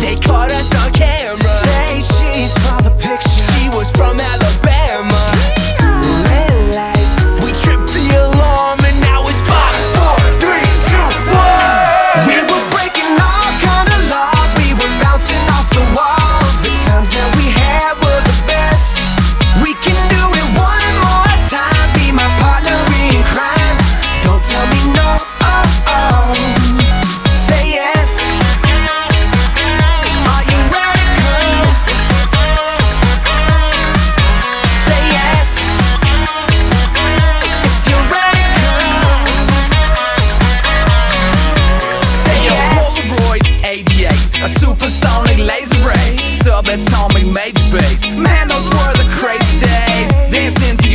They caught us on camera. Say cheese for the picture. She was from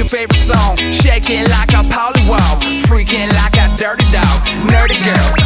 your favorite song? Shaking like a polywall, freaking like a dirty dog. Nerdy girls,